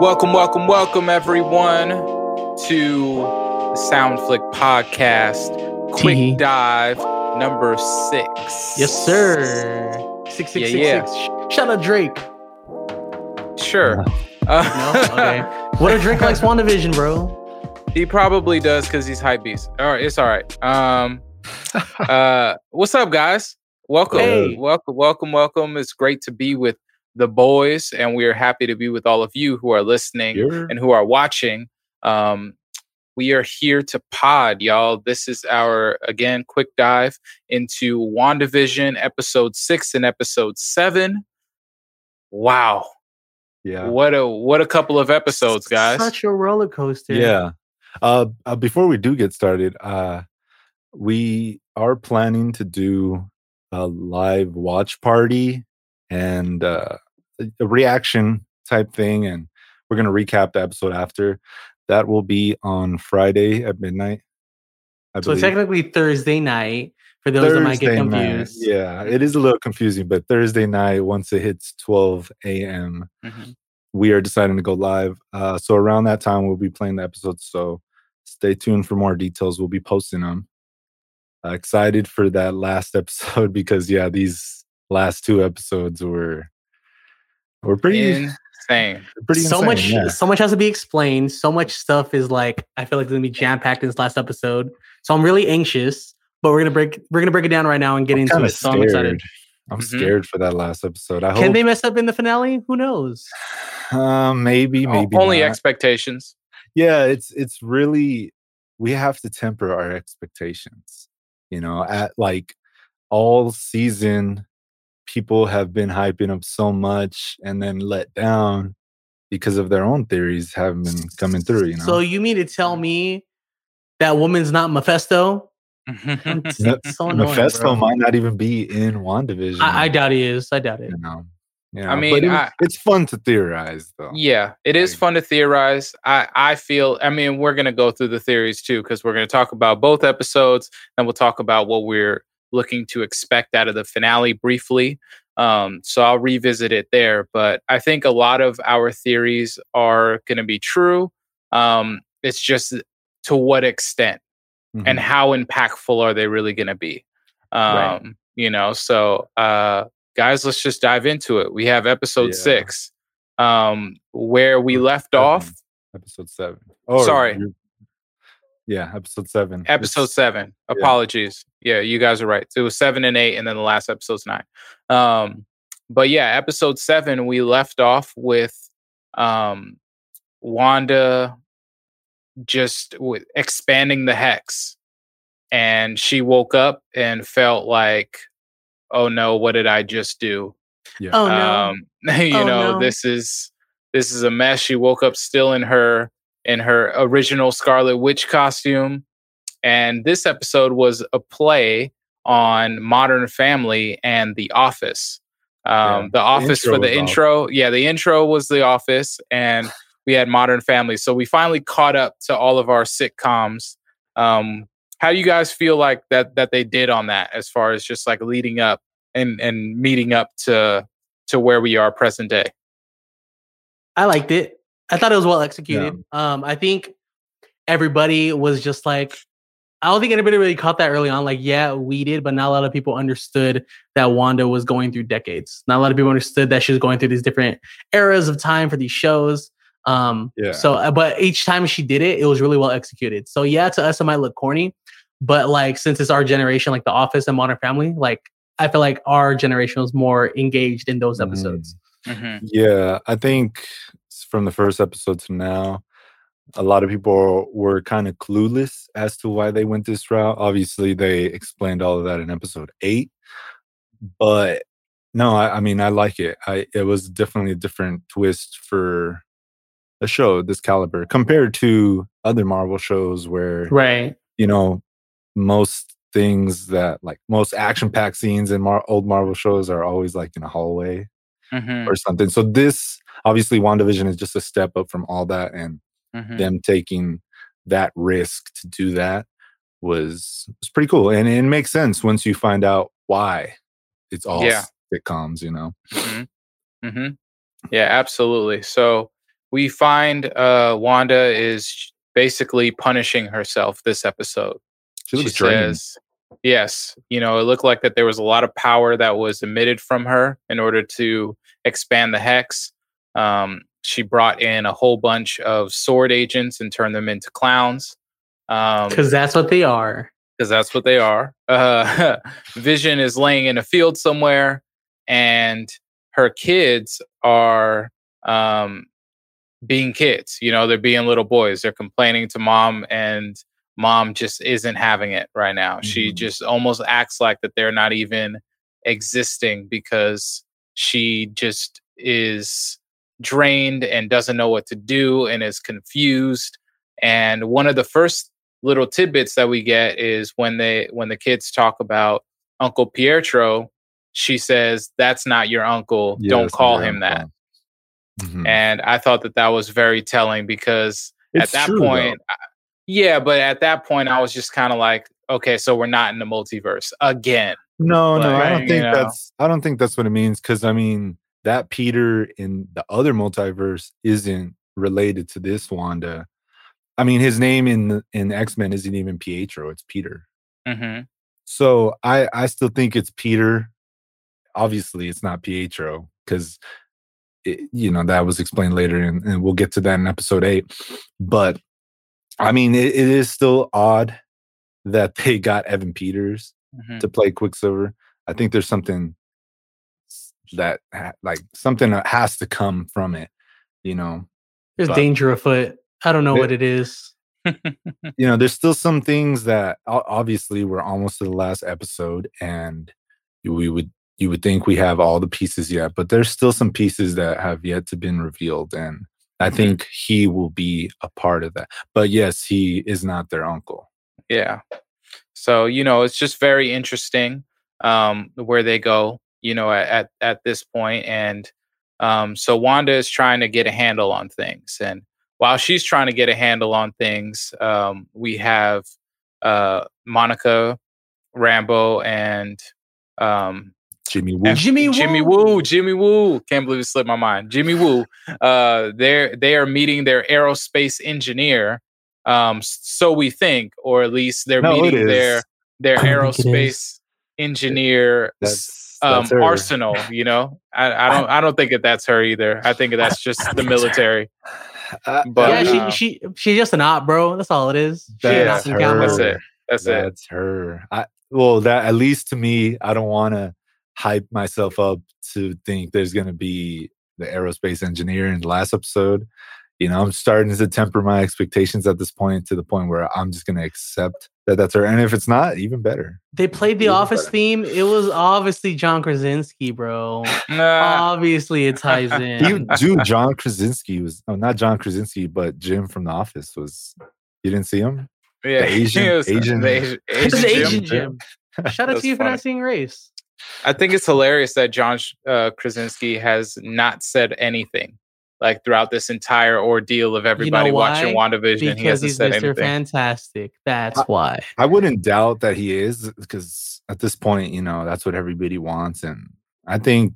Welcome, welcome, welcome, everyone, to the Soundflick Podcast. Quick Tee. dive number six. Yes, sir. Six six six Yeah, six. Shout out Drake. Sure. No, Uh, okay. What if Drake likes WandaVision, bro? he probably does because he's hype beast. All right, it's all right. Um, uh, what's up, guys? Welcome, Hey. welcome, welcome, welcome. It's great to be with the boys, and we are happy to be with all of you who are listening. You're- and who are watching. Um, we are here to pod, y'all. This is our again quick dive into WandaVision episode six and episode seven. Wow, yeah. what a what a couple of episodes, guys. Such a roller coaster. Yeah. Uh, uh, before we do get started, uh, we are planning to do a live watch party and uh, a reaction type thing, and we're gonna recap the episode after. That will be on Friday at midnight. I So believe. technically Thursday night for those that might get Thursday night. confused. Yeah, it is a little confusing, but Thursday night, once it hits 12 a.m., Mhm. we are deciding to go live. Uh, so around that time, we'll be playing the episodes. So stay tuned for more details. We'll be posting them. Uh, excited for that last episode because yeah, these last two episodes were were pretty Insane. pretty so insane, much yeah. so much has to be explained. So much stuff is like I feel like it's gonna be jam packed in this last episode. So I'm really anxious, but we're gonna break we're gonna break it down right now and get I'm into it. So I'm excited. I'm Mhm. scared for that last episode. I Can hope they mess up in the finale? Who knows? uh, maybe O- maybe Only not. expectations. yeah it's it's really we have to temper our expectations you know at like all season people have been hyping up so much and then let down because of their own theories haven't been coming through you know So you mean to tell me that woman's not Mephisto? So annoying, Mephisto bro. might not even be in WandaVision. I, I doubt he is. I doubt it. you know. Yeah, I mean, but it- I- it's fun to theorize, though. Yeah, it is Like- fun to theorize. I I feel. I mean, we're gonna go through the theories too because we're gonna talk about both episodes, and we'll talk about what we're looking to expect out of the finale briefly. Um, so I'll revisit it there. But I think a lot of our theories are gonna be true. Um, it's just to what extent and Mhm. how impactful are they really gonna be? Um, Right. you know. So uh, guys, let's just dive into it. We have episode Yeah. six, um, where we left seven. off. episode seven. Oh, Sorry. You're- Yeah, episode seven. episode It's- seven. Apologies. Yeah, you guys are right. It was seven and eight, and then the last episode's nine. Um, but yeah, episode seven, we left off with um, Wanda just with expanding the hex, and she woke up and felt like, "Oh no, what did I just do?" Yeah. Oh no. um you Oh, know no. this is this is a mess she woke up still in her in her original scarlet witch costume and this episode was a play on modern family and the office um Yeah, the office intro for the was off. intro yeah the intro was the office and we had modern family so we finally caught up to all of our sitcoms um how do you guys feel like that that they did on that as far as just like leading up and and meeting up to to where we are present day. I liked it. I thought it was well executed. Um, I think everybody was just like, I don't think anybody really caught that early on. Like, yeah, we did, but not a lot of people understood that Wanda was going through decades. Not a lot of people understood that she was going through these different eras of time for these shows. Um, Yeah. So, uh, but each time she did it, it was really well executed. So, yeah, to us, it might look corny, but like since it's our generation, like The Office and Modern Family, like I feel like our generation was more engaged in those episodes. Mm-hmm. Yeah, I think s- from the first episode to now, a lot of people were kind of clueless as to why they went this route. Obviously, they explained all of that in episode eight, but no, I, I mean, I like it. I it was definitely a different twist for a show this caliber compared to other Marvel shows where Right. you know most things that like most action packed scenes in Mar- old Marvel shows are always like in a hallway Mm-hmm. or something. So this obviously WandaVision is just a step up from all that and Mm-hmm. them taking that risk to do that was was pretty cool. And it makes sense once you find out why it's all Yeah. sitcoms, you know. Mm-hmm. Mm-hmm. Yeah, absolutely. So we find uh, Wanda is basically punishing herself this episode. She looks drained. says, yes, you know, it looked like that there was a lot of power that was emitted from her in order to expand the hex. Um, she brought in a whole bunch of sword agents and turned them into clowns. Um, Because that's what they are. because that's what they are. Uh, Vision is laying in a field somewhere, and her kids are um, being kids. You know, they're being little boys. They're complaining to mom, and mom just isn't having it right now. She Mhm. just almost acts like that they're not even existing because she just is drained and doesn't know what to do and is confused. And one of the first little tidbits that we get is when they when the kids talk about Uncle Pietro, she says, "That's not your uncle. Yeah, Don't call him that." uncle. Mhm. And I thought that that was very telling because It's at that true, point, I- yeah, but at that point, I was just kind of like, okay, so we're not in the multiverse again. No, no, I don't you think know. that's. I don't think that's what it means. Because I mean, that Peter in the other multiverse isn't related to this Wanda. I mean, his name in in X Men isn't even Pietro; it's Peter. hmm So I I still think it's Peter. Obviously, it's not Pietro because you know that was explained later, and, and we'll get to that in episode eight. But I mean, it, it is still odd that they got Evan Peters hmm to play Quicksilver. I think there's something that like something that has to come from it. You know, There's But- danger afoot. I don't know There- what it is. you know, there's still some things that obviously we're almost to the last episode, and we would you would think we have all the pieces yet, but there's still some pieces that have yet to been revealed, and I Mhm. think he will be a part of that. But yes, he is not their uncle. Yeah. So, you know, it's just very interesting um, where they go, you know, at, at, at this point. And um, so Wanda is trying to get a handle on things. And while she's trying to get a handle on things, um, we have uh, Monica, Rambo, and um, Jimmy Woo. Jimmy Jimmy Woo. Woo, Jimmy Woo. Can't believe it slipped my mind. Jimmy Woo. Uh, they're they are meeting their aerospace engineer. Um, so we think, or at least they're No, meeting their their I don't think it is. aerospace engineer That's, um, that's arsenal. You know, I, I don't I don't think that that's her either. I think that's just the think it's her. military. Uh, But, yeah, uh, she she she's just an op, bro. That's all it is. She an That's op in. That's it. That's it. That's her. I well, that at least to me, I don't want to hype myself up to think there's going to be the aerospace engineer in the last episode. You know, I'm starting to temper my expectations at this point to the point where I'm just going to accept that that's her. And if it's not, even better. They played the Even Office better. theme. It was obviously John Krasinski, bro. Obviously, it ties Dude, in. dude, John Krasinski was oh, not John Krasinski, but Jim from The Office was. You didn't see him? yeah, the Asian- was- Asian- the Asian, Asian Asian Jim. Jim. Shout out to you for not seeing race. I think it's hilarious that John uh, Krasinski has not said anything like throughout this entire ordeal of everybody watching why? WandaVision. he hasn't he's said Mr. anything. Fantastic. That's I- why. I wouldn't doubt that he is because at this point, you know, that's what everybody wants, and I think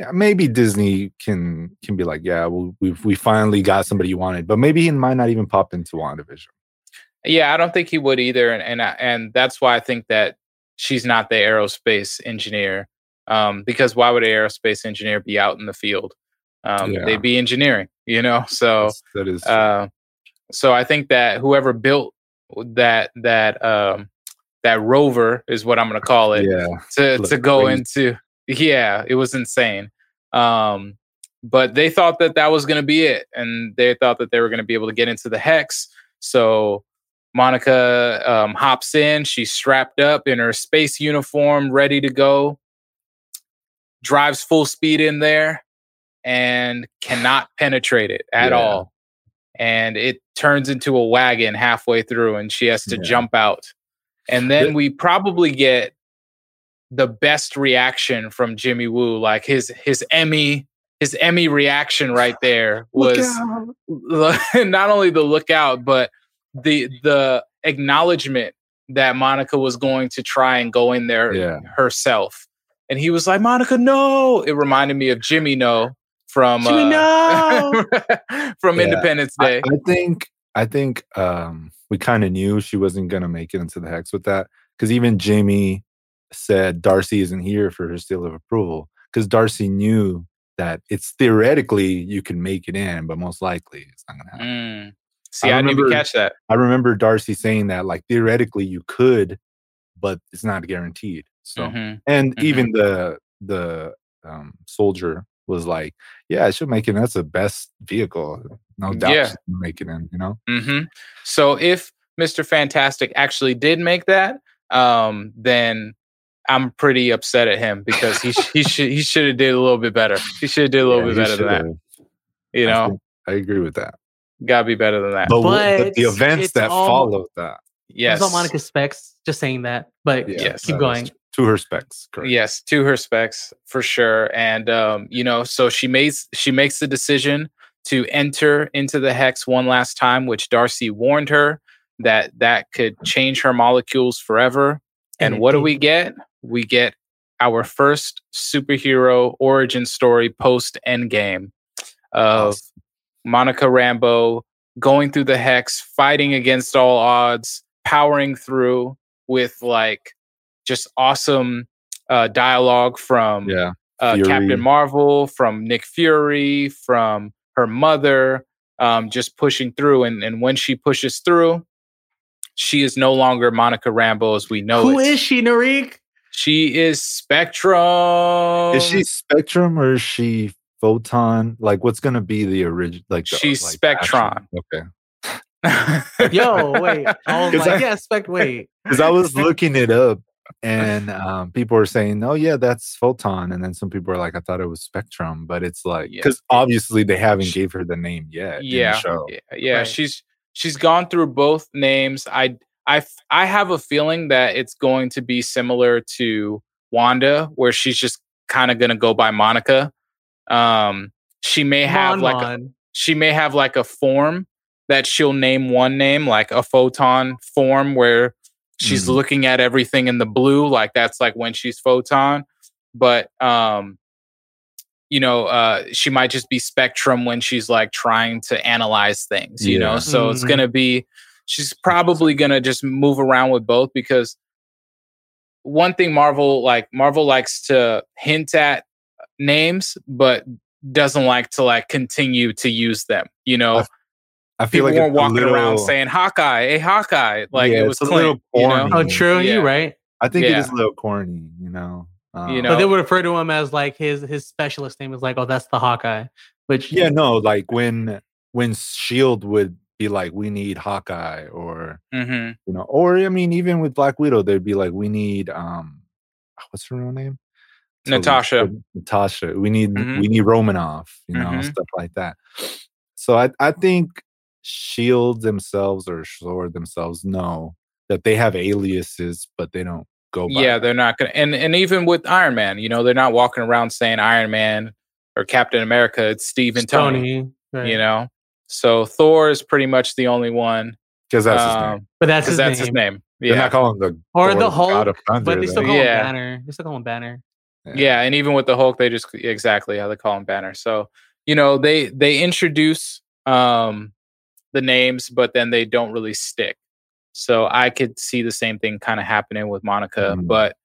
yeah, maybe Disney can can be like, yeah, well, we we finally got somebody you wanted, but maybe he might not even pop into WandaVision. Yeah, I don't think he would either, and and I- and that's why I think that she's not the aerospace engineer. Um, because why would an aerospace engineer be out in the field? Um, Yeah. They'd be engineering, you know. So That's- that is uh, so I think that whoever built that that um, that rover is what I'm going to call it. yeah, to Look to go crazy. into yeah it was insane um but they thought that that was going to be it and they thought that they were going to be able to get into the hex so monica um, hops in she's strapped up in her space uniform ready to go drives full speed in there and cannot penetrate it at Yeah. all and it turns into a wagon halfway through and she has to Yeah. jump out and then we probably get the best reaction from Jimmy Woo like his his Emmy his Emmy reaction right there was not only the lookout but the the acknowledgement that Monica was going to try and go in there Yeah. herself and he was like Monica no it reminded me of Jimmy no from uh, from Yeah, Independence Day. I think I think um, we kind of knew she wasn't gonna make it into the hex with that because even Jimmy said Darcy isn't here for her seal of approval because Darcy knew that it's theoretically you can make it in, but most likely it's not gonna happen. Mm. See, I, didn't even remember- catch that. I remember Darcy saying that like theoretically you could, but it's not guaranteed. So Mhm. and Mhm. even the the um, soldier was like, "Yeah, I should make it. in. That's the best vehicle, no doubt. Yeah. she's make it in." You know, hmm So if Mr. Fantastic actually did make that, um, then I'm pretty upset at him because he sh- he should he should have did a little bit better. He should have did a little Yeah, bit he better than that. You I know, think- I agree with that. gotta be better than that. But, but the But events that all- followed that, yes, It's all Monica specs. Just saying that, but yeah, Yes. keep that going. Is to her specs. Correct. Yes, to her specs for sure. And um, you know, so she makes she makes the decision to enter into the hex one last time, which Darcy warned her that that could change her molecules forever. And, it what do we get? We get our first superhero origin story post Endgame of Awesome. Monica Rambo going through the hex, fighting against all odds, powering through with like just awesome uh, dialogue from Yeah, uh, Captain Marvel, from Nick Fury, from her mother, um, just pushing through. And, and when she pushes through, she is no longer Monica Rambo as we know Who it. is she, Narik? She is Spectrum. is she Spectrum or is she Photon? Like, what's gonna be the original? Like, the, She's like, the actual- Spectron. Okay, Yo, wait. I was 'Cause like, I- yeah, spec. Wait, because I was looking it up, and um, people were saying, "Oh yeah, that's Photon," and then some people are like, "I thought it was Spectrum," but it's like Yeah. because obviously they haven't gave her the name yet. yeah, show. yeah, yeah. Right. She's she's gone through both names. I I I have a feeling that it's going to be similar to Wanda, where she's just kind of going to go by Monica. Um, she may have Mon like a, she may have like a form that she'll name one name, like a photon form, where she's Mhm. looking at everything in the blue, like that's like when she's photon. But um, you know, uh, she might just be spectrum when she's like trying to analyze things, you know. So it's Mhm. gonna be she's probably gonna just move around with both because one thing Marvel like Marvel likes to hint at names, but doesn't like to like continue to use them. You know, I I feel people like weren't it's a walking around saying Hawkeye, hey Hawkeye, like Yeah, it was it's a Clint, little you know? corny. Oh, true. Yeah. You right. I think it Yeah. is a little corny, you know. Um, You But they would refer to him as like his his specialist name is like, oh, that's the Hawkeye. Which yeah, no, like when when Shield would be like, "We need Hawkeye," or hmm you know, or I mean, even with Black Widow, they'd be like, "We need um, what's her real name?" Natasha. forgot- Natasha. We need Mhm. we need Romanoff, you know, Mhm. stuff like that. So I I think Shield themselves or Sword themselves know that they have aliases, but they don't go by. yeah, that. they're not gonna and and even with Iron Man, you know, they're not walking around saying Iron Man or Captain America. It's Steve and Tony. right. You know, so Thor is pretty much the only one because that's his name. um, but that's his that's name. his name. They're Yeah, not calling the Or Thor the God Hulk, of Thunder, but they still call Yeah. him Banner. They still call him Banner. yeah, and even with the Hulk, they just exactly how they call him Banner. So you know, they they introduce um the names, but then they don't really stick. So I could see the same thing kind of happening with Monica. Mhm. But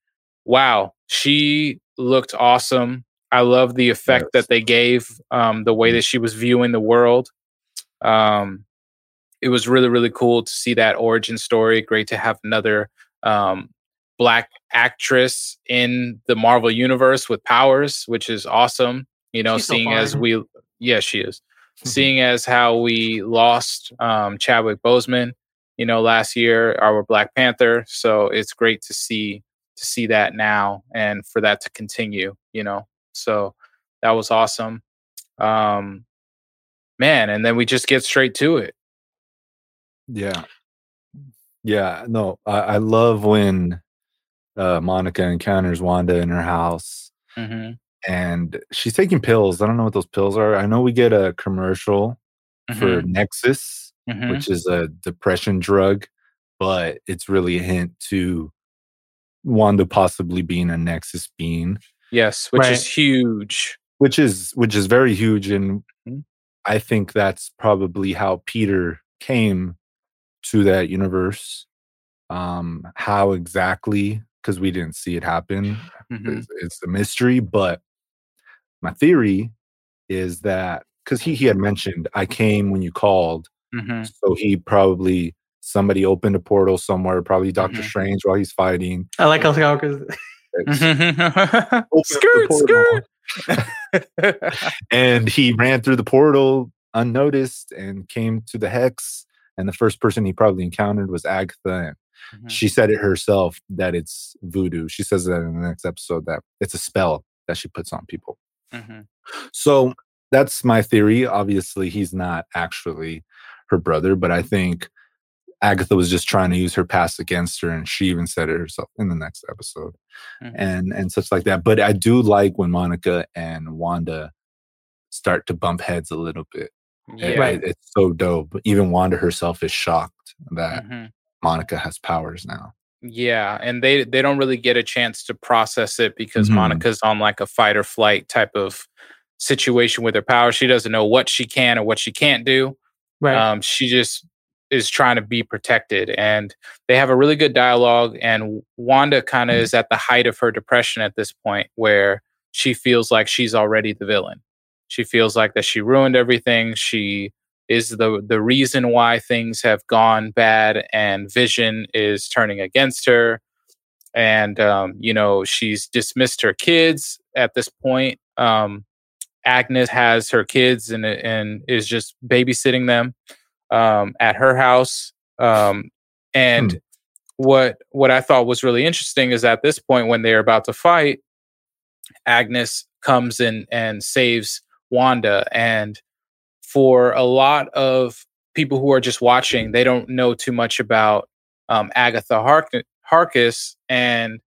wow, she looked awesome. I love the effect Yes. that they gave, um, the way that she was viewing the world. Um, it was really, really cool to see that origin story. Great to have another um, black actress in the Marvel universe with powers, which is awesome. You know, She's so seeing as we, yeah, she is. Seeing as how we lost um, Chadwick Boseman, you know, last year, our Black Panther. So it's great to see to see that now and for that to continue. You know, so that was awesome. Um, man, and then we just get straight to it. Yeah. Yeah. No, I, I love when uh, Monica encounters Wanda in her house hmm and she's taking pills. I don't know what those pills are. I know we get a commercial for Nexus, Mhm. which is a depression drug, but it's really a hint to Wanda possibly being a Nexus being. Yes, which is huge. which is which is very huge and Mhm. i think that's probably how peter came to that universe um how exactly because we didn't see it happen Mhm. is, is a mystery but my theory is that because he, he had mentioned i came when you called Mhm. so he probably somebody opened a portal somewhere probably doctor Mhm. strange while he's fighting I like how Mhm. Open skirt, skirt. and he ran through the portal unnoticed and came to the hex and the first person he probably encountered was agatha and Mhm. she said it herself that it's voodoo she says that in the next episode that it's a spell that she puts on people Mhm. so that's my theory obviously he's not actually her brother but i think agatha was just trying to use her past against her and she even said it herself in the next episode Mhm. and and such like that but i do like when monica and wanda start to bump heads a little bit Yeah. Right. it- it's so dope even wanda herself is shocked that Mhm. monica has powers now Yeah, and they they don't really get a chance to process it because Mhm. Monica's on like a fight or flight type of situation with her power. She doesn't know what she can or what she can't do. right. Um, she just is trying to be protected, and they have a really good dialogue. And Wanda kind of Mhm. is at the height of her depression at this point, where she feels like she's already the villain. She feels like that she ruined everything. She is the the reason why things have gone bad, and Vision is turning against her. And um, you know she's dismissed her kids at this point. Um, Agnes has her kids and and is just babysitting them um, at her house. Um, and what what I thought was really interesting is at this point when they're about to fight, Agnes comes in and saves Wanda. And for a lot of people who are just watching, they don't know too much about um, Agatha Hark- Harkness. And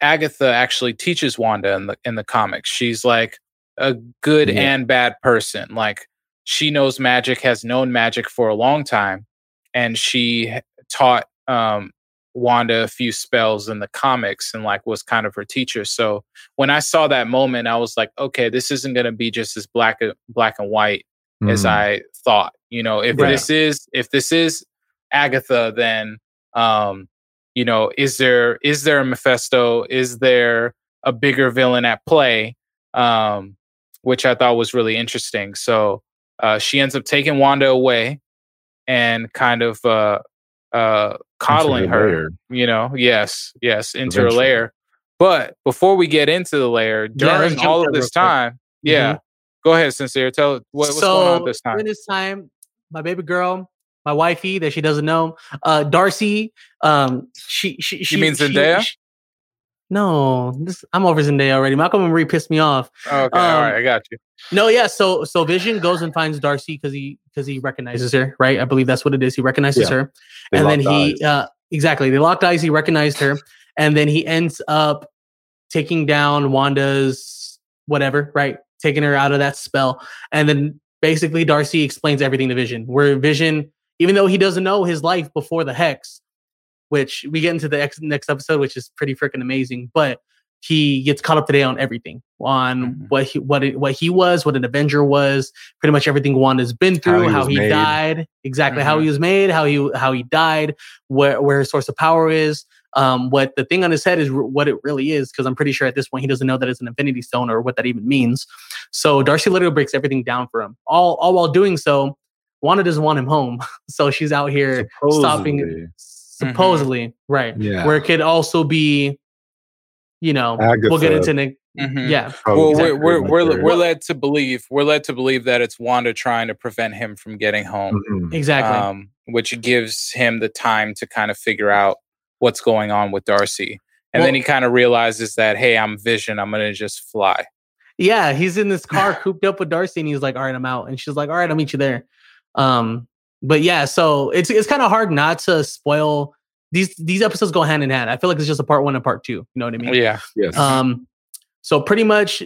Agatha actually teaches Wanda in the in the comics. She's like a good Yeah. and bad person. Like she knows magic, has known magic for a long time, and she taught um, Wanda a few spells in the comics and like was kind of her teacher. So when I saw that moment, I was like, okay, this isn't going to be just as black black and white as Mhm. I thought. You know, if Right. this is if this is Agatha, then um, you know, is there is there a Mephisto? Is there a bigger villain at play? Um, which I thought was really interesting. So uh, she ends up taking Wanda away and kind of uh, uh, coddling her. lair. You know, yes, yes, into her Eventually. lair. But before we get into the lair, during jump all of this quick. time, yeah, go ahead, sincere. Tell what, what's so going on this time. this time, my baby girl, my wifey that she doesn't know, uh, Darcy, um, she she she mean she- Zendaya? she- no, this, I'm over Zendaya already. Malcolm and Marie pissed me off. Okay, all um, right, I got you. No, yeah. So so Vision goes and finds Darcy because he because he recognizes her, right? I believe that's what it is. He recognizes Yeah. her, They and then he eyes. uh, exactly they locked eyes. He recognized her, and then he ends up taking down Wanda's whatever, right? Taking her out of that spell, and then basically Darcy explains everything to Vision. Where Vision, even though he doesn't know his life before the hex, which we get into the ex- next episode, which is pretty freaking amazing, but he gets caught up today on everything on Mhm. what he what it, what he was, what an Avenger was, pretty much everything Wanda's been through, he how he, died, exactly how Mhm. he was made, how he how he died, where where his source of power is, um, what the thing on his head is, r- what it really is, because I'm pretty sure at this point he doesn't know that it's an Infinity Stone or what that even means. So Darcy literally breaks everything down for him, all all while doing so. Wanda doesn't want him home, so she's out here stopping Supposedly. supposedly, right? Yeah. Where it could also be, you know, we'll get Agatha. into Nick. Mhm. Yeah, Well, exactly we're we're we're, her. we're led to believe we're led to believe that it's Wanda trying to prevent him from getting home, Mhm. exactly. um, which gives him the time to kind of figure out what's going on with Darcy. And then he kind of realizes that, hey, I'm Vision. I'm gonna just fly. yeah, he's in this car cooped up with Darcy, and he's like, "All right, I'm out," and she's like, "All right, I'll meet you there." Um, but yeah, so it's it's kind of hard not to spoil these these episodes go hand in hand. I feel like it's just a part one and part two. You know what I mean? Yeah. Yes. Um, so pretty much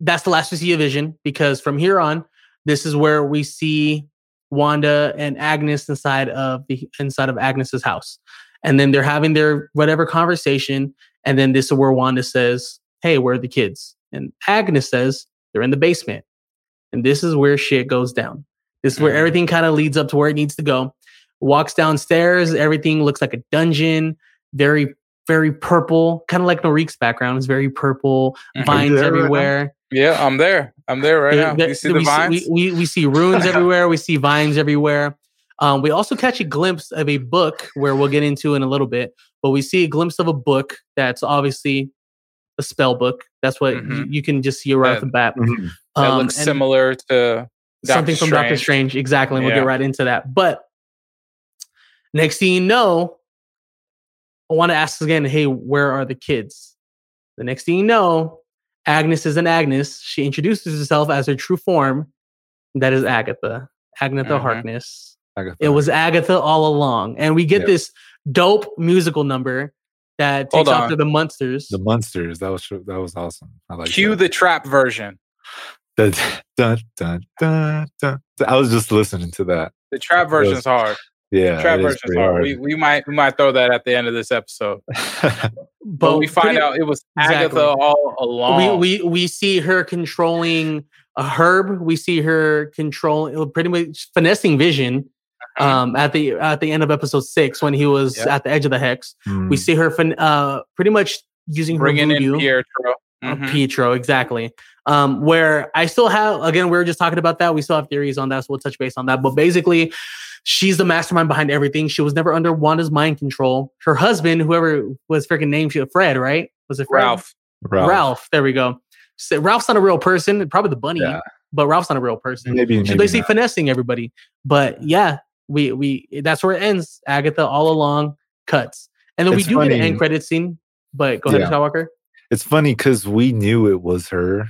that's the last we see of Vision because from here on, this is where we see Wanda and Agnes inside of the inside of Agnes's house, and then they're having their whatever conversation, and then this is where Wanda says, "Hey, where are the kids?" And Agnes says, They're in the basement. And this is where shit goes down. This is where Mhm. everything kind of leads up to where it needs to go. Walks downstairs, everything looks like a dungeon, very, very purple, kind of like Norik's background. It's very purple, Mhm. vines there right everywhere. Yeah, I'm there. I'm there right There- now. there- You see the we, vines? we, we, we see ruins everywhere. We see vines everywhere. Um, we also catch a glimpse of a book where we'll get into in a little bit, but we see a glimpse of a book that's obviously a spell book. That's what Mhm. you, you can just see right off the bat. Mhm. that Um, looks similar to something Doctor from Doctor Strange. Exactly. And we'll Yeah. get right into that. But next thing you know, I want to ask again, hey, where are the kids? The next thing you know, Agnes is an Agnes. She introduces herself as her true form. That is Agatha. Agatha Mhm. Harkness. Agatha. It was Agatha all along. And we get Yeah. this dope musical number that Hold takes on. after the monsters. the monsters. That was that was awesome. I like Cue that. the trap version. Dun, dun, dun, dun, dun. I was just listening to that. The trap version is hard. Yeah, trap it is version's pretty hard. We, we might we might throw that at the end of this episode. But, we find pretty- out it was Exactly. Agatha all along. we we we see her controlling a herb. We see her controlling pretty much finessing Vision. Uh-huh. Um, at the at the end of episode six, when he was Yep. at the edge of the hex, Mm. we see her fin- uh pretty much using her bringing voodoo. in Pietro. Uh, Mhm. Pietro, exactly. Um, where I still have again, we were just talking about that. We still have theories on that, so we'll touch base on that. But basically, she's the mastermind behind everything. She was never under Wanda's mind control. Her husband, whoever was freaking named she- Fred, right? Was it Fred? Ralph. Ralph. Ralph. There we go. So Ralph's not a real person. Probably the bunny, Yeah. but Ralph's not a real person. Maybe, She's maybe basically not. finessing everybody. But yeah, we we that's where it ends. Agatha all along cuts, and then we It's do get an end credit scene. But go ahead, Yeah. Skywalker. It's funny because we knew it was her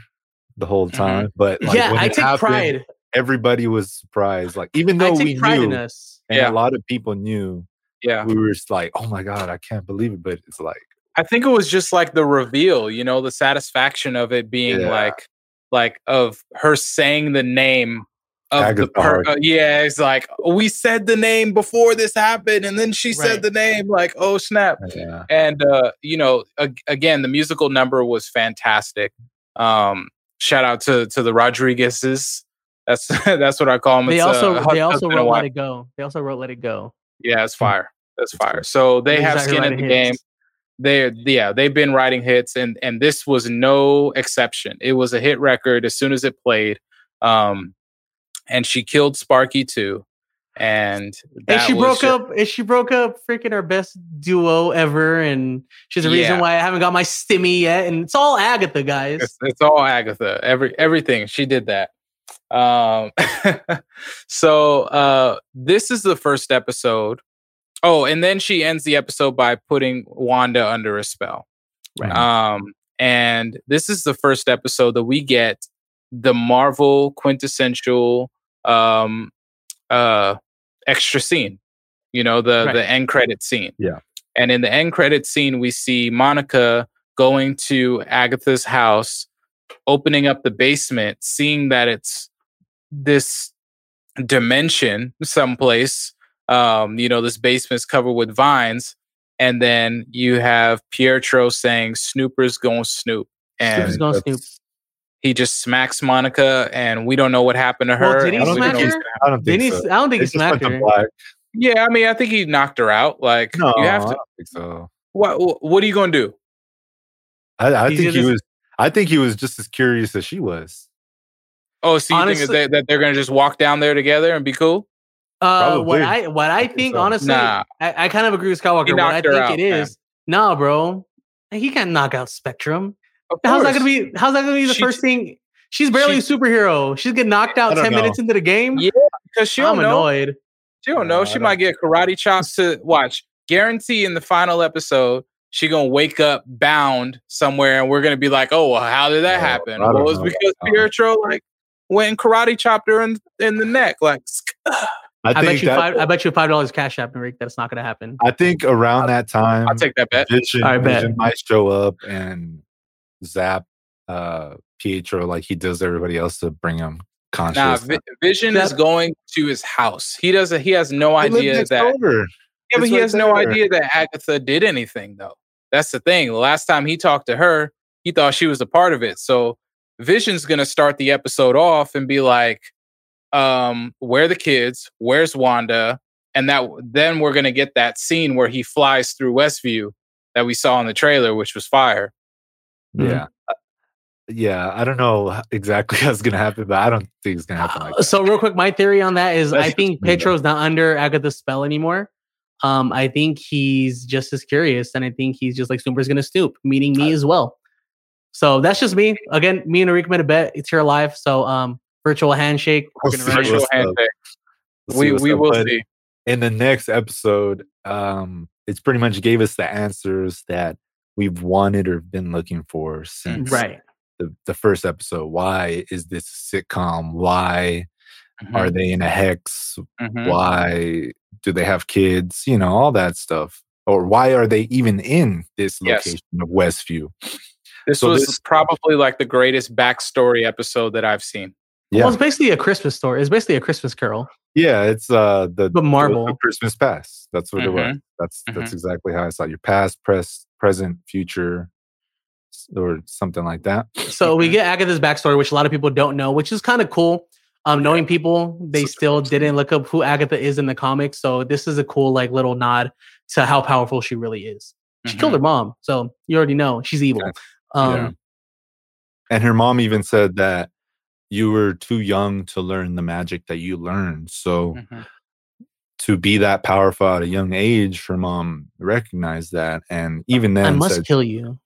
the whole Mhm. time, but like, yeah, when I it take happened, pride. Everybody was surprised. Like even I though take we pride in knew, us. and Yeah. a lot of people knew, Yeah. we were just like, "Oh my god, I can't believe it!" But it's like, I think it was just like the reveal, you know, the satisfaction of it being Yeah. like like of her saying the name of the Agatha per- Harkness. uh, yeah, it's like we said the name before this happened and then she Right. said the name like oh snap. yeah, And uh you know, ag- again, the musical number was fantastic. Um shout out to to the Rodriguezes. That's that's what I call them. They It's, also uh, they also wrote. Let It Go. They also wrote Let It Go. Yeah, it's fire. That's That's fire. So they They're have exactly skin in writing the game. hits. They yeah, they've been writing hits and and this was no exception. It was a hit record as soon as it played. Um and she killed Sparky too. And And she broke ju- up. And she broke up freaking our best duo ever. And she's the reason why I haven't got my stimmy yet. And it's all Agatha, guys. It's, it's all Agatha. Every everything she did that. Um, so uh, this is the first episode. Oh, and then she ends the episode by putting Wanda under a spell. Right. Um, and this is the first episode that we get the Marvel quintessential um, uh, extra scene. You know the Right. the end credit scene. Yeah. And in the end credit scene, we see Monica going to Agatha's house, opening up the basement, seeing that it's this dimension someplace. Um, you know, this basement's covered with vines. And then you have Pietro saying Snooper's gonna snoop. And snoop. He just smacks Monica and we don't know what happened to Well, her. did he and we don't smack her? what's gonna happen. I don't think Didn't he. I don't think It he smacked her. Yeah, I mean, I think he knocked her out. Like No, you have I to don't think so. what what are you gonna do? I, I think he just- was. I think he was just as curious as she was. Oh, so you Honestly- think that, that they're gonna just walk down there together and be cool? Uh, what I what I think think, so. honestly, Nah. I, I kind of agree with Skywalker. He What I think out, it man. nah, bro, he can't knock out Spectrum. Of How's that gonna be? How's that gonna be the She- first thing? She's barely she- a superhero. She's getting knocked out I don't ten minutes into the game. Yeah, Because she I'm don't know. annoyed. She don't know. No, She don't- might get karate chops to watch. Guarantee in the final episode, she gonna wake up bound somewhere, and we're gonna be like, "Oh, well, how did that Oh, happen?" I don't Well, it's know. because Pietro like went and karate chopped her in in the neck. Like, I, I, bet you that, five. I bet you five dollars cash app, Rick. That's not gonna happen. I think around that time, I'll take that bet. Vision, I bet. Vision might show up and zap uh, Pietro like he does everybody else to bring him conscious. Nah, Vi- Vision is going to his house. He doesn't. He has no idea that. over. Yeah, but It's he right has no idea that Agatha did anything, though. That's the thing. The last time he talked to her, he thought she was a part of it. So Vision's gonna start the episode off and be like, um, where are the kids? Where's Wanda? And that then we're gonna get that scene where he flies through Westview that we saw in the trailer, which was fire. Yeah. Uh, Yeah, I don't know exactly how it's gonna happen, but I don't think it's gonna happen like Uh, so real quick, my theory on that is I think. Pietro's not under Agatha's spell anymore. Um, I think he's just as curious, and I think he's just like Snooper's gonna stoop, meeting me as well. So that's just me. Again, me and Arik made a bet. It's here live. So um, virtual handshake. We're We'll gonna see run it. Virtual handshake. We'll We we up, will see. In the next episode, um, it's pretty much gave us the answers that we've wanted or been looking for since Right. the, the first episode. Why is this sitcom? Why are Mhm, they in a hex? mhm. Why do they have kids? You know, all that stuff. Or why are they even in this Yes. location of Westview? This So was this- probably like the greatest backstory episode that I've seen. Yeah. Well, it's basically a Christmas story. It's basically a Christmas Carol, Yeah, it's uh the the- Marvel. the Christmas past. That's what it was. That's that's Mhm. exactly how I saw it. your past, press, present, future, or something like that. So we get Agatha's backstory, which a lot of people don't know, which is kind of cool. Um, knowing people, they still didn't look up who Agatha is in the comics. So this is a cool, like, little nod to how powerful she really is. She killed Mhm. her mom, so you already know she's evil. Yeah. Um, Yeah. And her mom even said that you were too young to learn the magic that you learned. So Mhm. to be that powerful at a young age, her mom recognized that, and even then I must said kill you.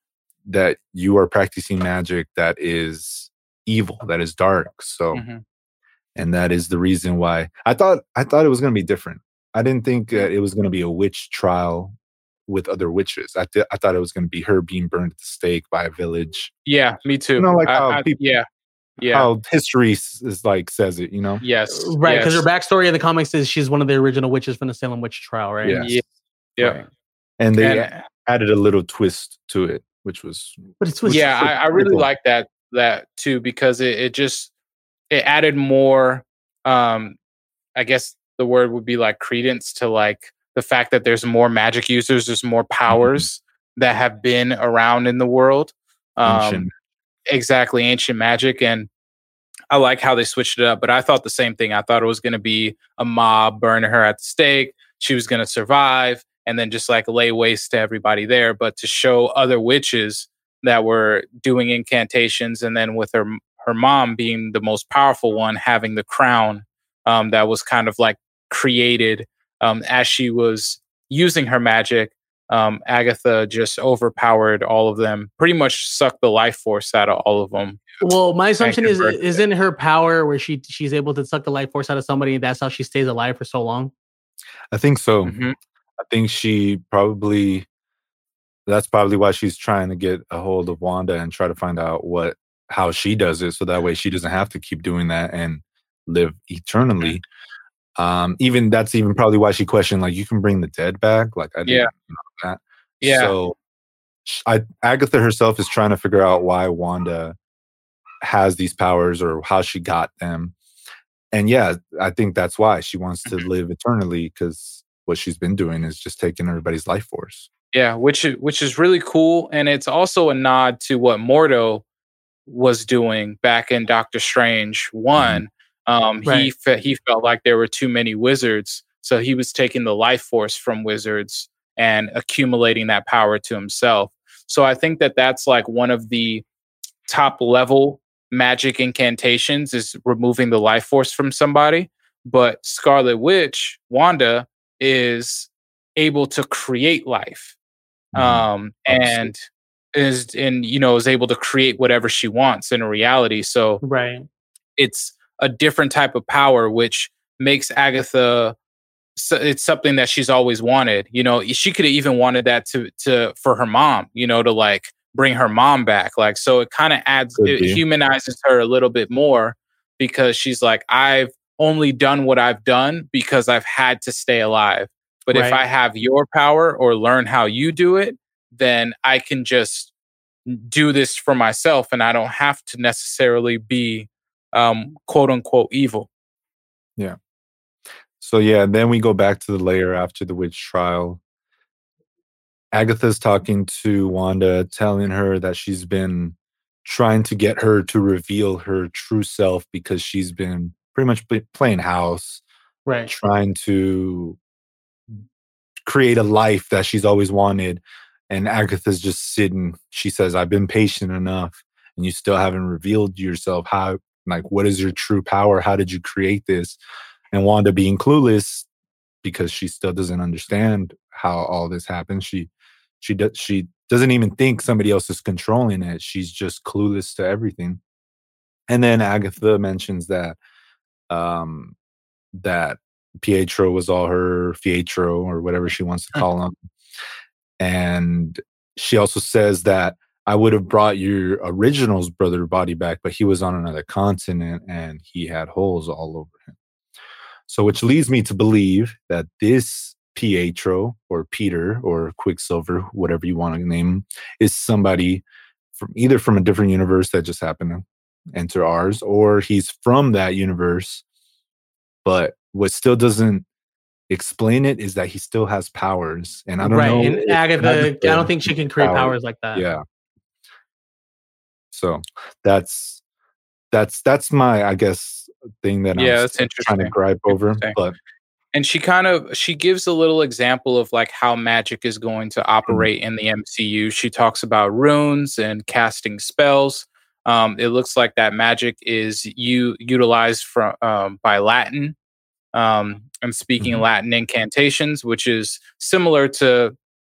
that you are practicing magic that is evil, that is dark. So. Mhm. and that is the reason why I thought I thought it was going to be different. I didn't think that it was going to be a witch trial with other witches. I th- I thought it was going to be her being burned at the stake by a village. Yeah, me too. You know, like I- how I- people- yeah, yeah, How history s- is like says it, you know. yes, Right, because yes. her backstory in the comics is she's one of the original witches from the Salem witch trial, right? Yeah. Yeah, yeah. Right. And they And- added a little twist to it, which was But it's, it's yeah, I, I really cool. like that that too because it, it just it added more um I guess the word would be like credence to like the fact that there's more magic users, there's more powers that have been around in the world. Um ancient. Exactly ancient magic and I like how they switched it up, but I thought the same thing. I thought it was going to be a mob burning her at the stake. She was going to survive and then just like lay waste to everybody there. But to show other witches that were doing incantations, and then with her her mom being the most powerful one, having the crown um, that was kind of like created um, as she was using her magic. Um, Agatha just overpowered all of them, pretty much sucked the life force out of all of them. Well, my assumption is—is in her power where she she's able to suck the life force out of somebody, and that's how she stays alive for so long. I think so. Mhm. I think she probably that's probably why she's trying to get a hold of Wanda and try to find out what how she does it so that way she doesn't have to keep doing that and live eternally. Um even that's even probably why she questioned like you can bring the dead back like I didn't Yeah. know that. Yeah. So I Agatha herself is trying to figure out why Wanda has these powers or how she got them. And yeah, I think that's why she wants to Mm-hmm. live eternally because what she's been doing is just taking everybody's life force. Yeah, which which is really cool, and it's also a nod to what Mordo was doing back in Doctor Strange one. Um, He fe- he felt like there were too many wizards, so he was taking the life force from wizards and accumulating that power to himself. So I think that that's like one of the top level magic incantations is removing the life force from somebody. But Scarlet Witch, Wanda, is able to create life Mhm. um and is and you know is able to create whatever she wants in a reality so Right. it's a different type of power which makes agatha so it's something that she's always wanted you know she could have even wanted that to to for her mom you know to like bring her mom back like so it kind of adds Could it be. humanizes her a little bit more because she's like i've only done what i've done because i've had to stay alive but if I have your power or learn how you do it, then I can just do this for myself and I don't have to necessarily be um, quote unquote evil. Yeah. So yeah, then we go back to the lair after the witch trial. Agatha's talking to Wanda, telling her that she's been trying to get her to reveal her true self because she's been pretty much playing house, right? Trying to create a life that she's always wanted. And Agatha's just sitting. She says, I've been patient enough, and you still haven't revealed yourself. How, like, what is your true power? How did you create this? And Wanda being clueless because she still doesn't understand how all this happens. She, she does, she doesn't even think somebody else is controlling it. She's just clueless to everything. And then Agatha mentions that um that Pietro was all her Pietro or whatever she wants to mm. call him. And she also says that I would have brought your original's brother body back, but he was on another continent and he had holes all over him. So, which leads me to believe that this Pietro or Peter or Quicksilver, whatever you want to name him, is somebody from either from a different universe that just happened to enter ours, or he's from that universe. But what still doesn't explain it is that he still has powers, and I don't right. know. And Agatha, Agatha, I don't think she can create powers. powers like that. Yeah. So that's that's that's my I guess thing that yeah, I'm that's trying to gripe over. But and she kind of she gives a little example of like how magic is going to mm-hmm. operate in the MCU. She talks about runes and casting spells. Um, it looks like that magic is you utilized from um, by Latin um, and speaking mm-hmm. Latin incantations, which is similar to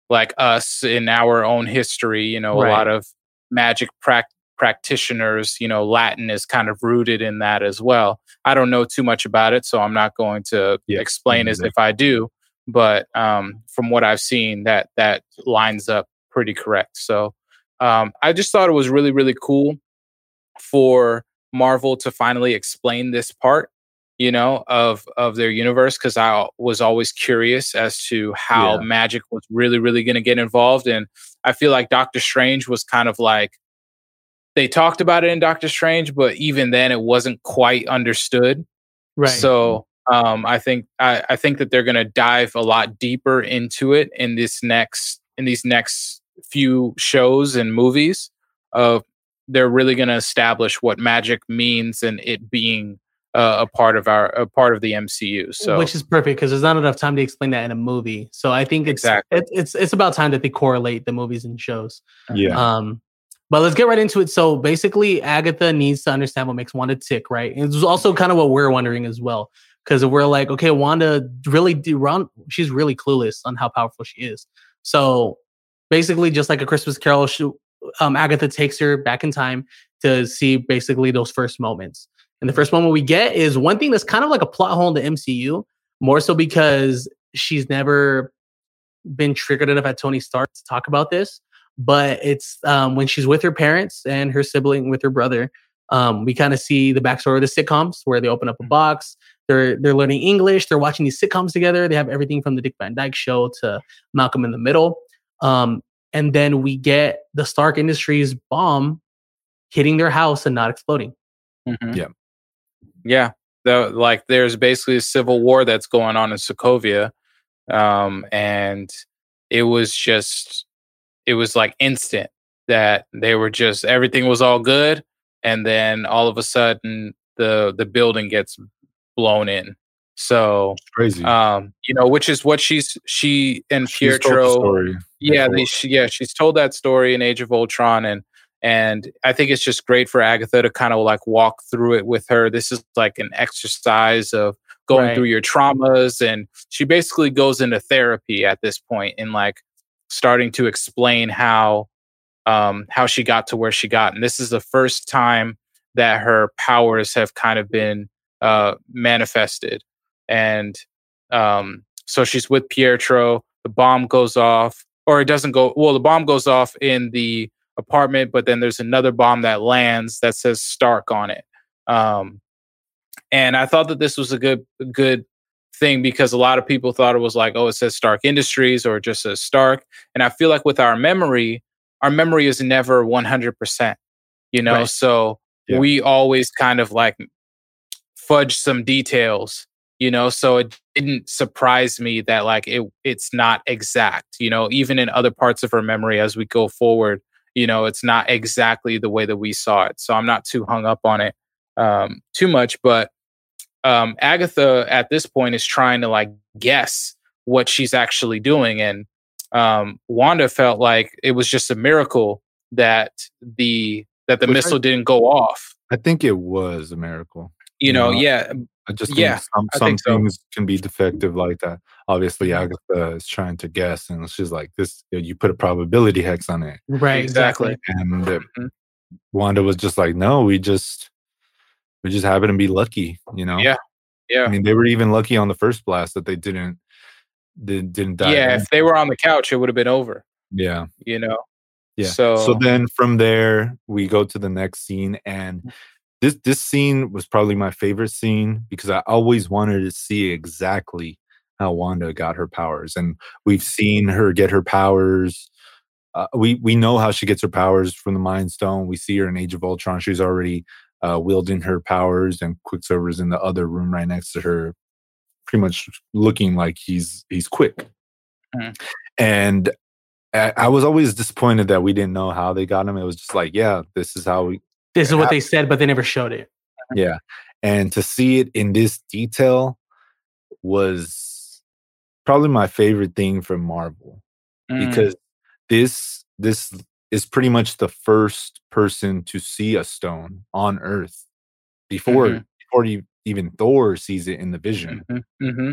like us in our own history. You know, right. a lot of magic practice practitioners, you know, Latin is kind of rooted in that as well. I don't know too much about it, so I'm not going to yeah, explain as if I do. But um, from what I've seen, that that lines up pretty correct. So um, I just thought it was really, really cool for Marvel to finally explain this part, you know, of of their universe because I was always curious as to how yeah. magic was really, really going to get involved, and I feel like Doctor Strange was kind of like they talked about it in Doctor Strange, but even then it wasn't quite understood. Right. So um, I think I, I think that they're going to dive a lot deeper into it in this next in these next few shows and movies. Of they're really going to establish what magic means and it being uh, a part of our a part of the MCU. So which is perfect because there's not enough time to explain that in a movie. So I think it's exactly. it, it's it's about time that they correlate the movies and shows. Yeah. Um, but let's get right into it. So basically, Agatha needs to understand what makes Wanda tick, right? And it's also kind of what we're wondering as well. Because we're like, okay, Wanda really, do, run, she's really clueless on how powerful she is. So basically, just like a Christmas Carol, she, um, Agatha takes her back in time to see basically those first moments. And the first moment we get is one thing that's kind of like a plot hole in the MCU, more so because she's never been triggered enough at Tony Stark to talk about this but it's um, when she's with her parents and her sibling with her brother. Um, we kind of see the backstory of the sitcoms where they open up a mm-hmm. box. They're they're learning English. They're watching these sitcoms together. They have everything from the Dick Van Dyke Show to Malcolm in the Middle. Um, and then we get the Stark Industries bomb hitting their house and not exploding. Mm-hmm. Yeah, yeah. The, like there's basically a civil war that's going on in Sokovia, um, and it was just it was like instant that they were just everything was all good and then all of a sudden the the building gets blown in. So it's crazy. um you know which is what she's she and she's pietro yeah they, she, yeah she's told that story in age of ultron and and i think it's just great for agatha to kind of like walk through it with her. This is like an exercise of going right. through your traumas and she basically goes into therapy at this point and like starting to explain how um, how she got to where she got. And this is the first time that her powers have kind of been uh, manifested. And um, so she's with Pietro. The bomb goes off, or it doesn't go. Well, the bomb goes off in the apartment, but then there's another bomb that lands that says Stark on it. Um, and I thought that this was a good, good thing because a lot of people thought it was like, oh, it says Stark Industries or it just says Stark. And I feel like with our memory, our memory is never 100%, you know? Right. So yeah. we always kind of like fudge some details, you know? So it didn't surprise me that like it it's not exact, you know, even in other parts of our memory as we go forward, you know, it's not exactly the way that we saw it. So I'm not too hung up on it um, too much. But um, Agatha at this point is trying to like guess what she's actually doing. And um, Wanda felt like it was just a miracle that the that the Which missile I, didn't go off. I think it was a miracle. You, you know, know, yeah. I just yeah, some, some things so. can be defective like that. Obviously. Agatha is trying to guess, and she's like, "This, you put a probability hex on it, right? Exactly." And mm-hmm. Wanda was just like, "No, we just, we just happen to be lucky, you know." Yeah, yeah. I mean, they were even lucky on the first blast that they didn't, they didn't die. Yeah, if they were on the couch, it would have been over. Yeah, you know. Yeah. So, so then from there we go to the next scene, and mm this this scene was probably my favorite scene because I always wanted to see exactly how Wanda got her powers, and we've seen her get her powers. Uh, we we know how she gets her powers from the Mind Stone. We see her in Age of Ultron. She's already uh, wielding her powers, and Quicksilver's in the other room right next to her, pretty much looking like he's he's quick. Mm. And I, I was always disappointed that we didn't know how they got him. It was just like, yeah, this is how we this is what they said, but they never showed it. Yeah. And to see it in this detail was probably my favorite thing from Marvel mm. because this this is pretty much the first person to see a stone on Earth before mm-hmm. before you, even Thor sees it in the vision. Mm-hmm. Mm-hmm.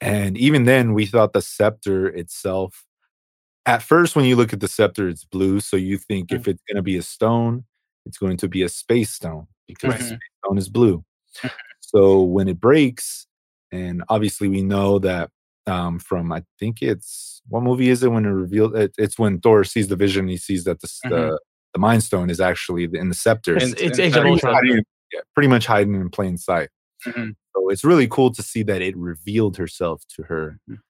And even then, we thought the scepter itself. At first, when you look at the scepter, it's blue, so you think if mm. it's going to be a stone, it's going to be a space stone because mm-hmm. space stone is blue. So when it breaks, and obviously we know that um, from I think it's what movie is it when it revealed it, it's when Thor sees the vision he sees that the mm-hmm. the, the Mind Stone is actually in the scepter. It's, it's, it's pretty, hiding, yeah, pretty much hiding in plain sight. Mm-hmm. So it's really cool to see that it revealed herself to her mm-hmm.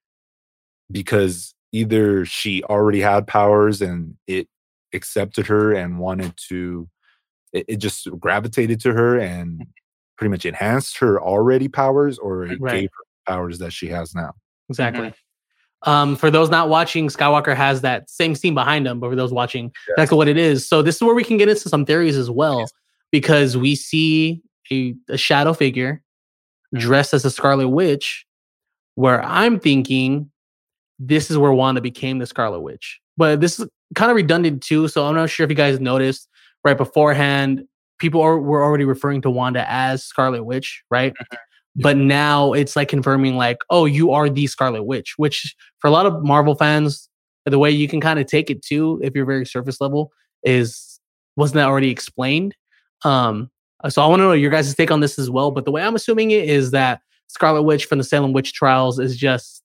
because either she already had powers and it accepted her and wanted to it, it just gravitated to her and pretty much enhanced her already powers or it right. gave her powers that she has now. Exactly. Mm-hmm. Um, for those not watching, Skywalker has that same scene behind him, but for those watching, that's what it is. So this is where we can get into some theories as well, because we see a, a shadow figure mm-hmm. dressed as a Scarlet Witch, where I'm thinking this is where Wanda became the Scarlet Witch. But this is kind of redundant too. So I'm not sure if you guys noticed right beforehand, people are, were already referring to Wanda as Scarlet Witch, right? Mm-hmm. But now it's like confirming, like, oh, you are the Scarlet Witch, which for a lot of Marvel fans, the way you can kind of take it too, if you're very surface level, is wasn't that already explained? Um, so I want to know your guys' take on this as well. But the way I'm assuming it is that Scarlet Witch from the Salem Witch Trials is just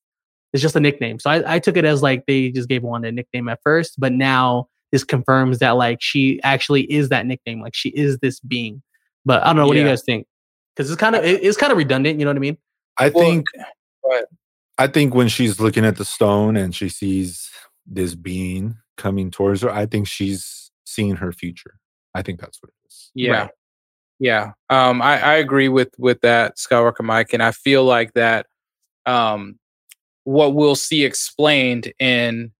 is just a nickname. So I, I took it as like they just gave one a nickname at first, but now this confirms that like she actually is that nickname, like she is this being. But I don't know. What yeah. do you guys think? Because it's kind of it's kind of redundant. You know what I mean? I well, think. I think when she's looking at the stone and she sees this being coming towards her, I think she's seeing her future. I think that's what it is. Yeah. Right. Yeah. Um, I, I agree with with that, Skywalker Mike, and I feel like that um what we'll see explained in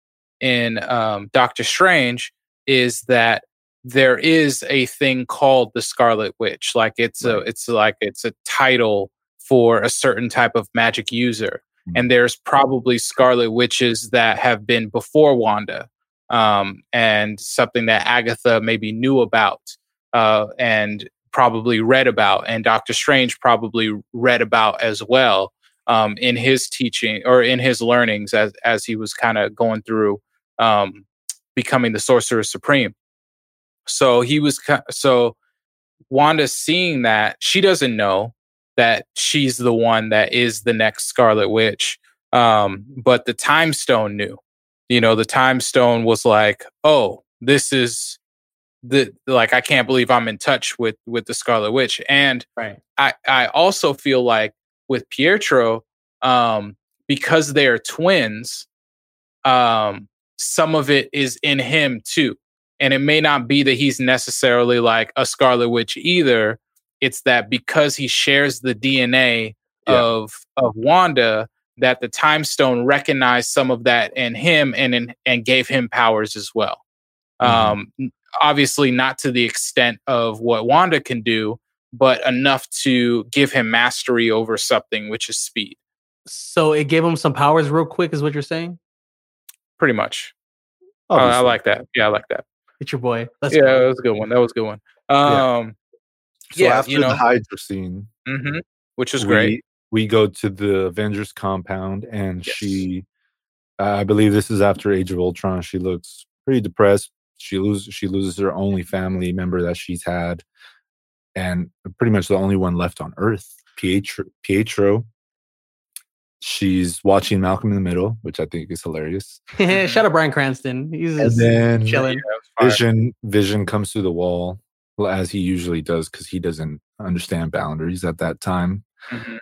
in um, Doctor Strange is that there is a thing called the Scarlet Witch. Like it's right. a it's like it's a title for a certain type of magic user. Mm-hmm. And there's probably Scarlet Witches that have been before Wanda. Um, and something that Agatha maybe knew about uh, and probably read about, and Doctor Strange probably read about as well um, in his teaching or in his learnings as as he was kind of going through um, becoming the sorcerer supreme. So he was so Wanda seeing that she doesn't know that she's the one that is the next Scarlet Witch, um, but the Time Stone knew. You know, the Time Stone was like, "Oh, this is the like I can't believe I'm in touch with with the Scarlet Witch." And right. I I also feel like with Pietro, um, because they are twins, um, some of it is in him too. And it may not be that he's necessarily like a Scarlet Witch either. It's that because he shares the DNA yeah. of of Wanda, that the Time Stone recognized some of that in him and in, and gave him powers as well. Um, obviously, not to the extent of what Wanda can do, but enough to give him mastery over something, which is speed. So it gave him some powers real quick, is what you're saying? Pretty much. Oh, I like that. Yeah, I like that. It's your boy. Let's yeah, go. that was a good one. That was a good one. Um, yeah. So yeah, after you know, the Hydra scene, mm-hmm, which was great, we go to the Avengers compound, and yes. she, I believe this is after Age of Ultron. She looks pretty depressed. She loses she loses her only family member that she's had, and pretty much the only one left on Earth. Pietro. Pietro. She's watching Malcolm in the Middle, which I think is hilarious. Shout out Bryan Cranston. He's and then chilling. Vision Vision comes through the wall, as he usually does, because he doesn't understand boundaries at that time. Mm-hmm.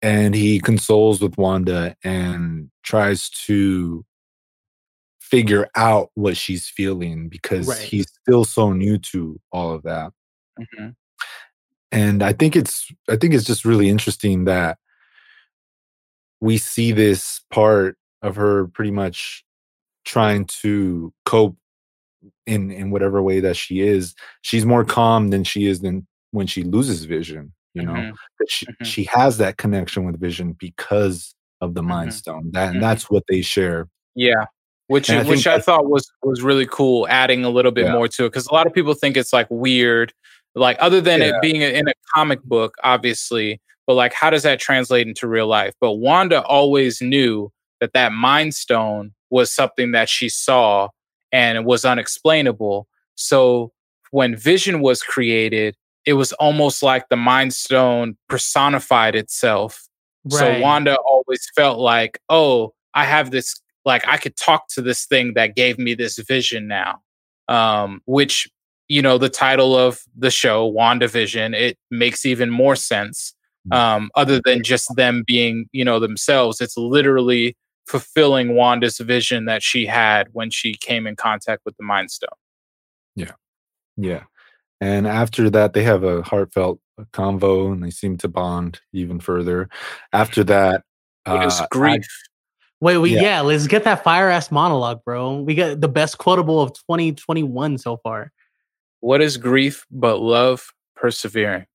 And he consoles with Wanda and tries to figure out what she's feeling because right. he's still so new to all of that. Mm-hmm. And I think it's I think it's just really interesting that we see this part of her pretty much trying to cope in in whatever way that she is. She's more calm than she is than when she loses vision, you know. Mm-hmm. She, mm-hmm. she has that connection with vision because of the mind mm-hmm. stone. That and mm-hmm. that's what they share. Yeah which I which I thought was was really cool, adding a little bit yeah. more to it because a lot of people think it's like weird, like other than yeah. it being in a comic book, obviously, but like how does that translate into real life? But Wanda always knew that that Mind Stone was something that she saw and it was unexplainable. So when Vision was created, it was almost like the Mind Stone personified itself. Right. So Wanda always felt like, oh, I have this like I could talk to this thing that gave me this vision now. Um, which, you know, the title of the show, WandaVision, it makes even more sense. Mm. Um, other than just them being, you know, themselves. It's literally fulfilling Wanda's vision that she had when she came in contact with the Mind Stone. Yeah. Yeah. And after that, they have a heartfelt convo and they seem to bond even further. After that, it was uh, grief. Wait, we yeah. yeah. let's get that fire ass monologue, bro. We got the best quotable of 2021 so far. What is grief but love persevering?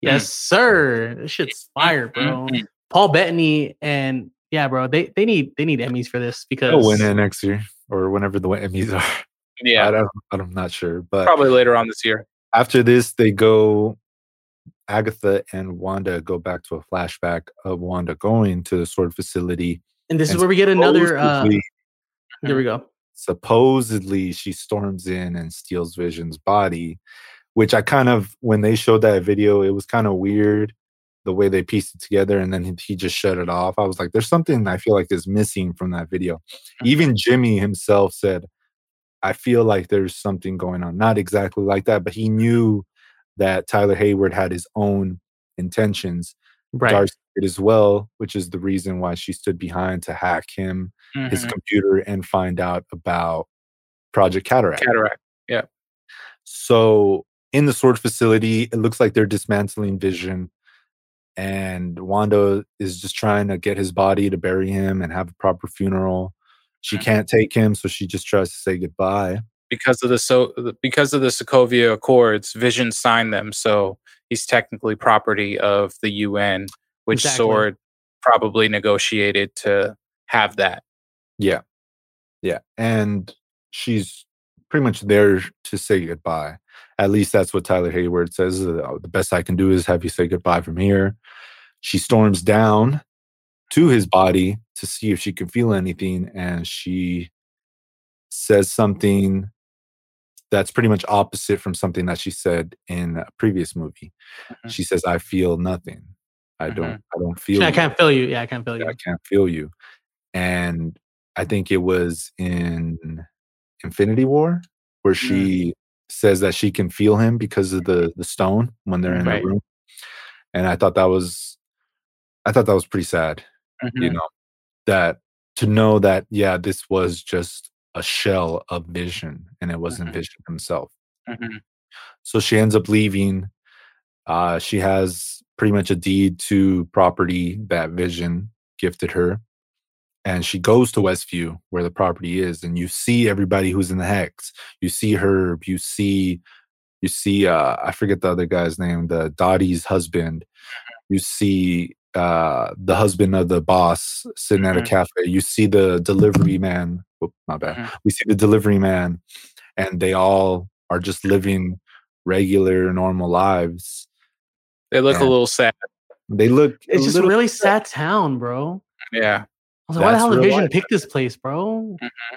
Yes, mm. sir. This shit's fire, bro. Mm-hmm. Paul Bettany and yeah, bro. They they need they need Emmys for this because they'll win it next year or whenever the Emmys are. Yeah, I don't, I'm not sure, but probably later on this year. After this, they go. Agatha and Wanda go back to a flashback of Wanda going to the sword facility and this and is where we get another. Uh, there we go. Supposedly, she storms in and steals Vision's body, which I kind of, when they showed that video, it was kind of weird the way they pieced it together and then he, just shut it off. I was like, there's something I feel like is missing from that video. Mm-hmm. Even Jimmy himself said, I feel like there's something going on. Not exactly like that, but he knew that Tyler Hayward had his own intentions. Right. Darcy as well, which is the reason why she stood behind to hack him, mm-hmm. his computer, and find out about Project Cataract. Cataract, yeah. So in the sword facility, it looks like they're dismantling Vision, and Wanda is just trying to get his body to bury him and have a proper funeral. She mm-hmm. can't take him, so she just tries to say goodbye. Because of the so because of the Sokovia Accords, Vision signed them, so he's technically property of the UN which exactly. sword probably negotiated to have that. Yeah. Yeah. And she's pretty much there to say goodbye. At least that's what Tyler Hayward says. Uh, the best I can do is have you say goodbye from here. She storms down to his body to see if she can feel anything. And she says something that's pretty much opposite from something that she said in a previous movie. Mm-hmm. She says, I feel nothing. I don't mm-hmm. I don't feel I can't feel you. Yeah, I can't feel you. I can't feel you. And I think it was in Infinity War where mm. she says that she can feel him because of the the stone when they're in right. the room. And I thought that was I thought that was pretty sad. Mm-hmm. You know, that to know that yeah, this was just a shell of vision and it wasn't mm-hmm. vision himself. Mm-hmm. So she ends up leaving. Uh, she has pretty much a deed to property that Vision gifted her. And she goes to Westview where the property is, and you see everybody who's in the hex. You see Herb. You see, you see. Uh, I forget the other guy's name. The Dottie's husband. You see uh, the husband of the boss sitting mm-hmm. at a mm-hmm. cafe. You see the delivery man. Oh, my bad. Mm-hmm. We see the delivery man, and they all are just living regular, normal lives. They look and a little sad. They look. It's just a really sad town, bro. Yeah. I was like, why the hell did Vision life. pick this place, bro? Mm-hmm.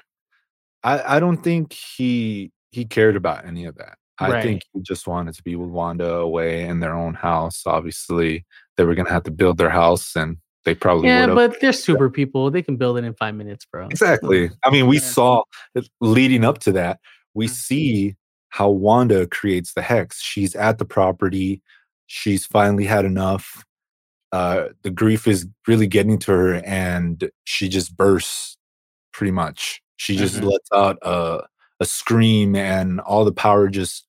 I, I don't think he he cared about any of that. I right. think he just wanted to be with Wanda away in their own house. Obviously, they were gonna have to build their house, and they probably yeah. But they're super people; they can build it in five minutes, bro. Exactly. I mean, we yeah. saw leading up to that. We mm-hmm. see how Wanda creates the hex. She's at the property. She's finally had enough uh, the grief is really getting to her and she just bursts pretty much. She just mm-hmm. lets out a, a scream and all the power just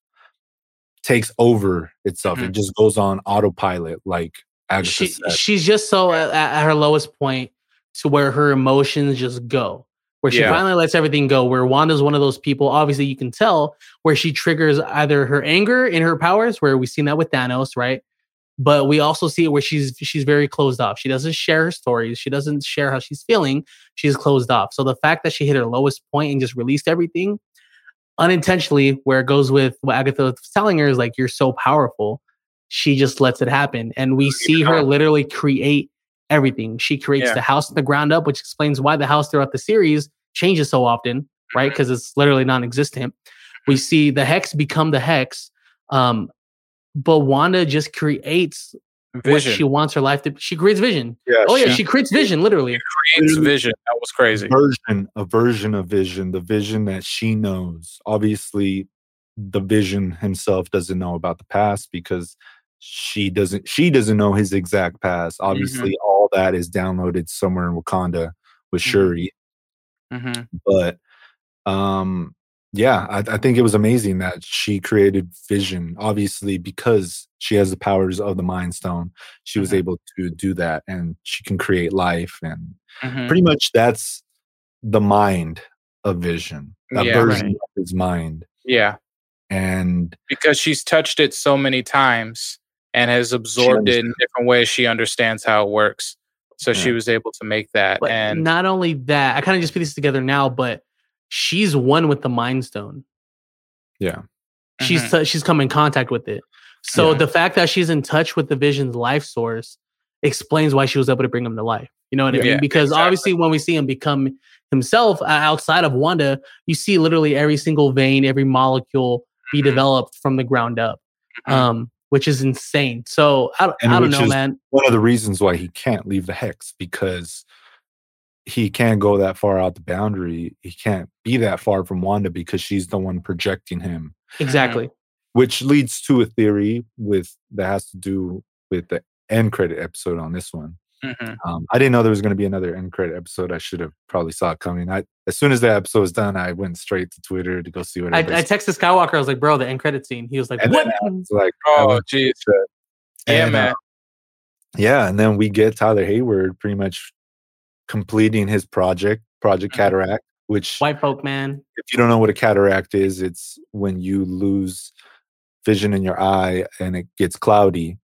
takes over itself. Mm-hmm. It just goes on autopilot, like Agatha she, said. She's just so at, at, her lowest point to where her emotions just go. Where she yeah. finally lets everything go. Where Wanda's one of those people, obviously you can tell, where she triggers either her anger in her powers, where we've seen that with Thanos, right? But we also see it where she's she's very closed off. She doesn't share her stories. She doesn't share how she's feeling. She's closed off. So the fact that she hit her lowest point and just released everything unintentionally, where it goes with what Agatha was telling her is like, "You're so powerful." She just lets it happen, and we see her literally create everything. She creates yeah. the house from the ground up, which explains why the house throughout the series changes so often, right? Because mm-hmm. it's literally non-existent. We see the hex become the hex. Um, but Wanda just creates vision. what she wants her life to. She creates vision. Yeah, oh yeah, she, she creates vision. Literally, creates vision. That was crazy. A version, a version of vision, the vision that she knows. Obviously, the vision himself doesn't know about the past because she doesn't. She doesn't know his exact past. Obviously, mm-hmm. all that is downloaded somewhere in Wakanda with mm-hmm. Shuri. Mm-hmm. But um yeah, I, I, think it was amazing that she created Vision. Obviously, because she has the powers of the Mind Stone, she mm-hmm. was able to do that, and she can create life. And mm-hmm. pretty much that's the mind of Vision, a yeah, version right. of his mind. Yeah, and because she's touched it so many times and has absorbed it in different ways, she understands how it works. So yeah. she was able to make that. But and not only that, I kind of just put this together now, but she's one with the Mind Stone. Yeah. She's mm-hmm. t- she's come in contact with it. So yeah. the fact that she's in touch with the Vision's life source explains why she was able to bring him to life. You know what yeah, I mean? Because exactly. obviously, when we see him become himself uh, outside of Wanda, you see literally every single vein, every molecule be mm-hmm. developed from the ground up, mm-hmm. um, which is insane. So I, I don't know, man. One of the reasons why he can't leave the hex because he can't go that far out the boundary. He can't be that far from Wanda because she's the one projecting him. Exactly. Which leads to a theory with that has to do with the end credit episode on this one. Mm-hmm. Um, I didn't know there was going to be another end credit episode. I should have probably saw it coming. I as soon as the episode was done, I went straight to Twitter to go see what. I, I texted Skywalker. I was like, "Bro, the end credit scene." He was like, and "What?" Was like, "Oh, jeez." Yeah, man. Uh, yeah, and then we get Tyler Hayward pretty much completing his project, Project mm-hmm. Cataract, which white folk man. If you don't know what a cataract is, it's when you lose vision in your eye and it gets cloudy.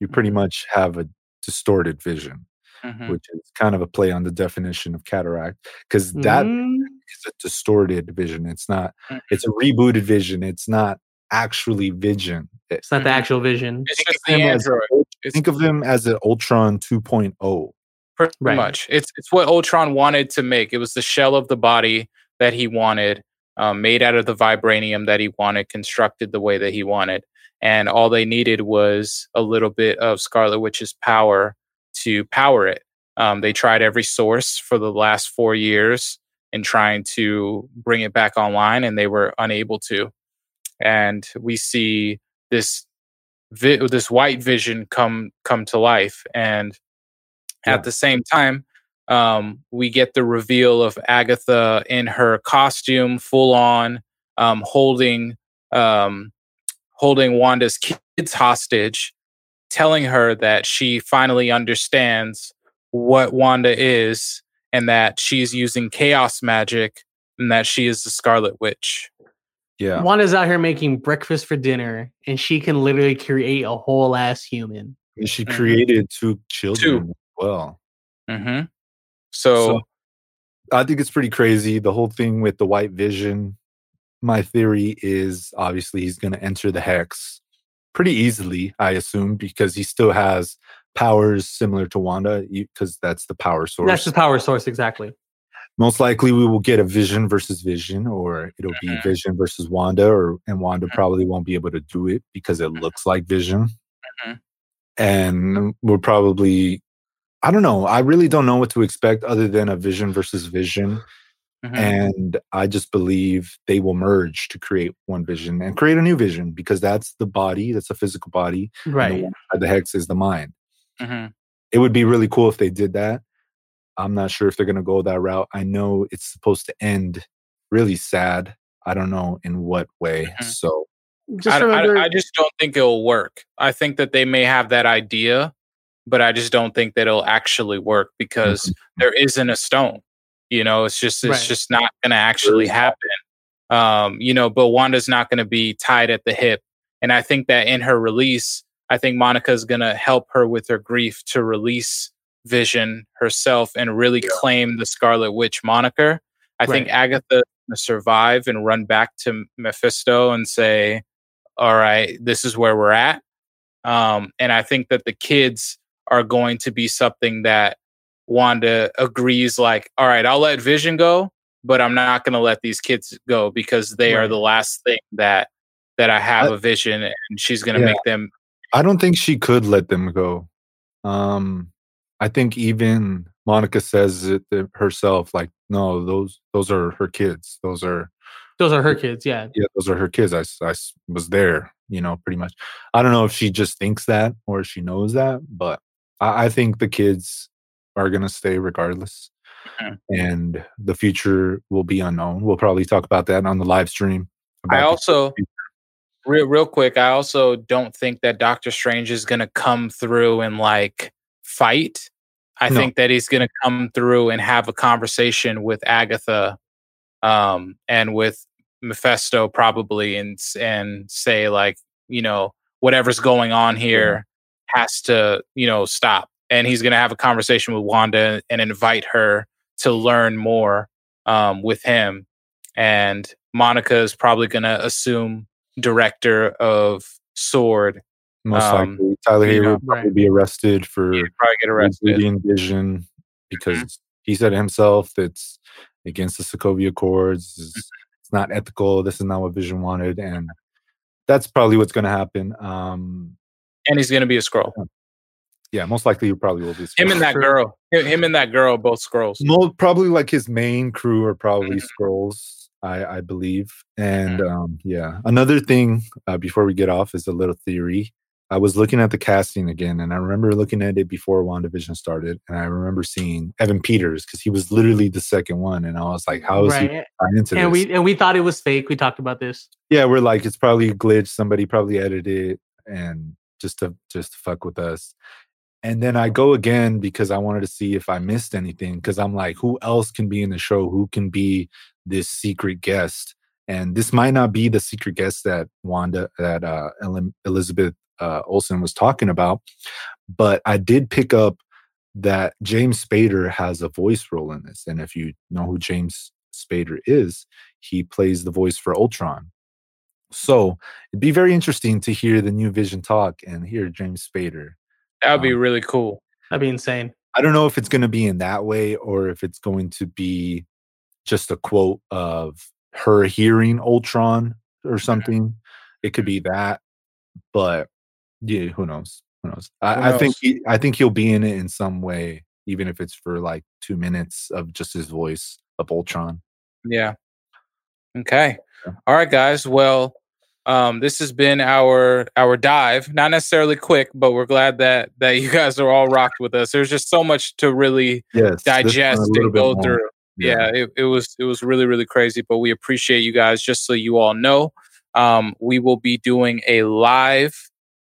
You pretty mm-hmm. much have a distorted vision, mm-hmm. which is kind of a play on the definition of cataract because that mm. is a distorted vision. It's not. Mm-hmm. It's a rebooted vision. It's not actually vision. It's not the actual vision. It's just the android. As, think of them as an Ultron 2.0. Pretty right. much. It's it's what Ultron wanted to make. It was the shell of the body that he wanted, um, made out of the vibranium that he wanted, constructed the way that he wanted. And all they needed was a little bit of Scarlet Witch's power to power it. Um, they tried every source for the last four years in trying to bring it back online, and they were unable to. And we see this vi- this white vision come come to life, and yeah. At the same time, um, we get the reveal of Agatha in her costume, full on, um, holding um, holding Wanda's kids hostage, telling her that she finally understands what Wanda is and that she's using chaos magic and that she is the Scarlet Witch. Yeah. Wanda's out here making breakfast for dinner, and she can literally create a whole ass human. And she Mhm. created two children Two. Well. Mm-hmm. So, So- I think it's pretty crazy. The whole thing with the white vision. My theory is obviously he's going to enter the hex pretty easily, I assume, because he still has powers similar to Wanda, because that's the power source. That's the power source, exactly. Most likely, we will get a Vision versus Vision, or it'll be Mhm. Vision versus Wanda, or and Wanda Mhm. probably won't be able to do it because it looks like Vision. Mhm. And we're probably, I don't know. I really don't know what to expect other than a Vision versus Vision. mhm. And I just believe they will merge to create one vision and create a new vision because that's the body, that's a physical body. and the Right. the hex is the mind. Mhm. It would be really cool if they did that. I'm not sure if they're going to go that route. I know it's supposed to end really sad. I don't know in what way. Mhm. So, Just I, remember, I, I just don't think it'll work. I think that they may have that idea, but I just don't think that it'll actually work because Mhm. there isn't a stone. You know, it's just it's Right. just not going to actually happen. Um, you know, but Wanda's not going to be tied at the hip, and I think that in her release, I think Monica's going to help her with her grief to release Vision herself and really claim the Scarlet Witch moniker. I think Right. Agatha to survive and run back to Mephisto and say, "All right, this is where we're at." Um, and I think that the kids are going to be something that Wanda agrees, like, "All right, I'll let Vision go, but I'm not going to let these kids go because they are the last thing that that I have I- a Vision, and she's going to Yeah. make them." I don't think she could let them go. Um, I think even Monica says it herself, like, no, those those are her kids. Those are those are her kids. Yeah. yeah, those are her kids. I I was there, you know, pretty much. I don't know if she just thinks that or she knows that, but I, I think the kids are gonna stay regardless, Mhm. and the future will be unknown. We'll probably talk about that on the live stream. I also, real real quick, I also don't think that Doctor Strange is going to come through and like fight. I No. think that he's going to come through and have a conversation with Agatha, um, and with Mephisto probably, and and say like, you know, whatever's going on here has to, you know, stop. And he's going to have a conversation with Wanda and invite her to learn more um, with him. And Monica is probably going to assume director of Sword. most um, likely Tyler Hayward will probably right. be arrested for He'd probably get arrested. Vision because he said himself that's against the Sokovia Accords. It's, it's not ethical. This is not what Vision wanted, and that's probably what's going to happen. Um, And he's going to be a Skrull. yeah, most likely he probably will be. Him and that girl. Him him and that girl, both Skrulls. Mo- probably like his main crew are probably Mhm. Skrulls, I, I believe. And um, yeah, another thing uh, before we get off is a little theory. I was looking at the casting again, and I remember looking at it before WandaVision started, and I remember seeing Evan Peters because he was literally the second one, and I was like, "How is he Right. tied into And this?" we and we thought it was fake. We talked about this. yeah, we're like, it's probably a glitch. Somebody probably edited it and just to just to fuck with us. And then I go again because I wanted to see if I missed anything. Because I'm like, who else can be in the show? Who can be this secret guest? And this might not be the secret guest that Wanda, that uh, Elizabeth uh, Olsen was talking about. But I did pick up that James Spader has a voice role in this. And if you know who James Spader is, he plays the voice for Ultron. So it'd be very interesting to hear the new Vision talk and hear James Spader. That would be Um, really cool. That'd be insane. I don't know if it's going to be in that way or if it's going to be just a quote of her hearing Ultron or something. It could be that, but yeah, who knows? Who knows? Who I, I think he, I think he'll be in it in some way, even if it's for like two minutes of just his voice of Ultron. Yeah. Okay. All right, guys. Well, um, this has been our our dive. Not necessarily quick, but we're glad that that you guys are all rocked with us. There's just so much to really Yes, this one a digest and go through. Yeah, it, it was it was really really crazy, but we appreciate you guys. Just so you all know, um, we will be doing a live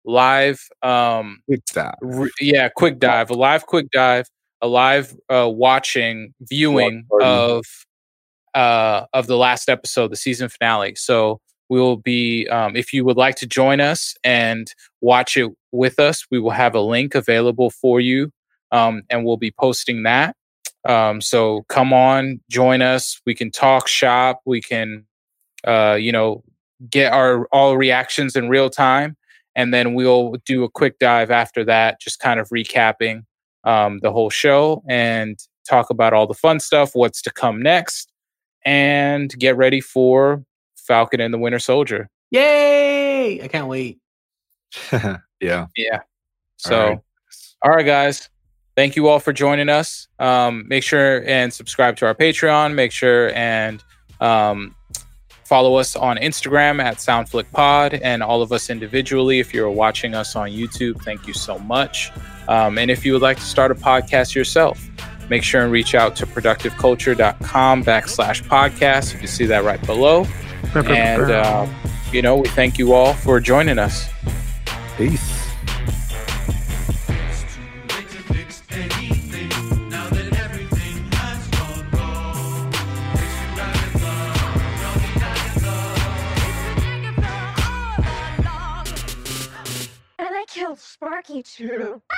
live um Quick dive. re- yeah quick dive a live quick dive a live uh, watching viewing of uh, of the last episode, the season finale. So we will be, um, if you would like to join us and watch it with us, we will have a link available for you, um, and we'll be posting that. Um, so come on, join us. We can talk shop. We can, uh, you know, get our all reactions in real time, and then we'll do a quick dive after that, just kind of recapping um, the whole show and talk about all the fun stuff, what's to come next, and get ready for Falcon and the Winter Soldier. Yay! I can't wait. yeah. Yeah. So, all right. all right, guys. Thank you all for joining us. Um, make sure and subscribe to our Patreon. Make sure and um, follow us on Instagram at SoundFlickPod and all of us individually. If you're watching us on YouTube, thank you so much. Um, and if you would like to start a podcast yourself, make sure and reach out to productiveculture.com backslash podcast. You can see that right below. And, uh, you know, we thank you all for joining us. Peace. And I killed Sparky too.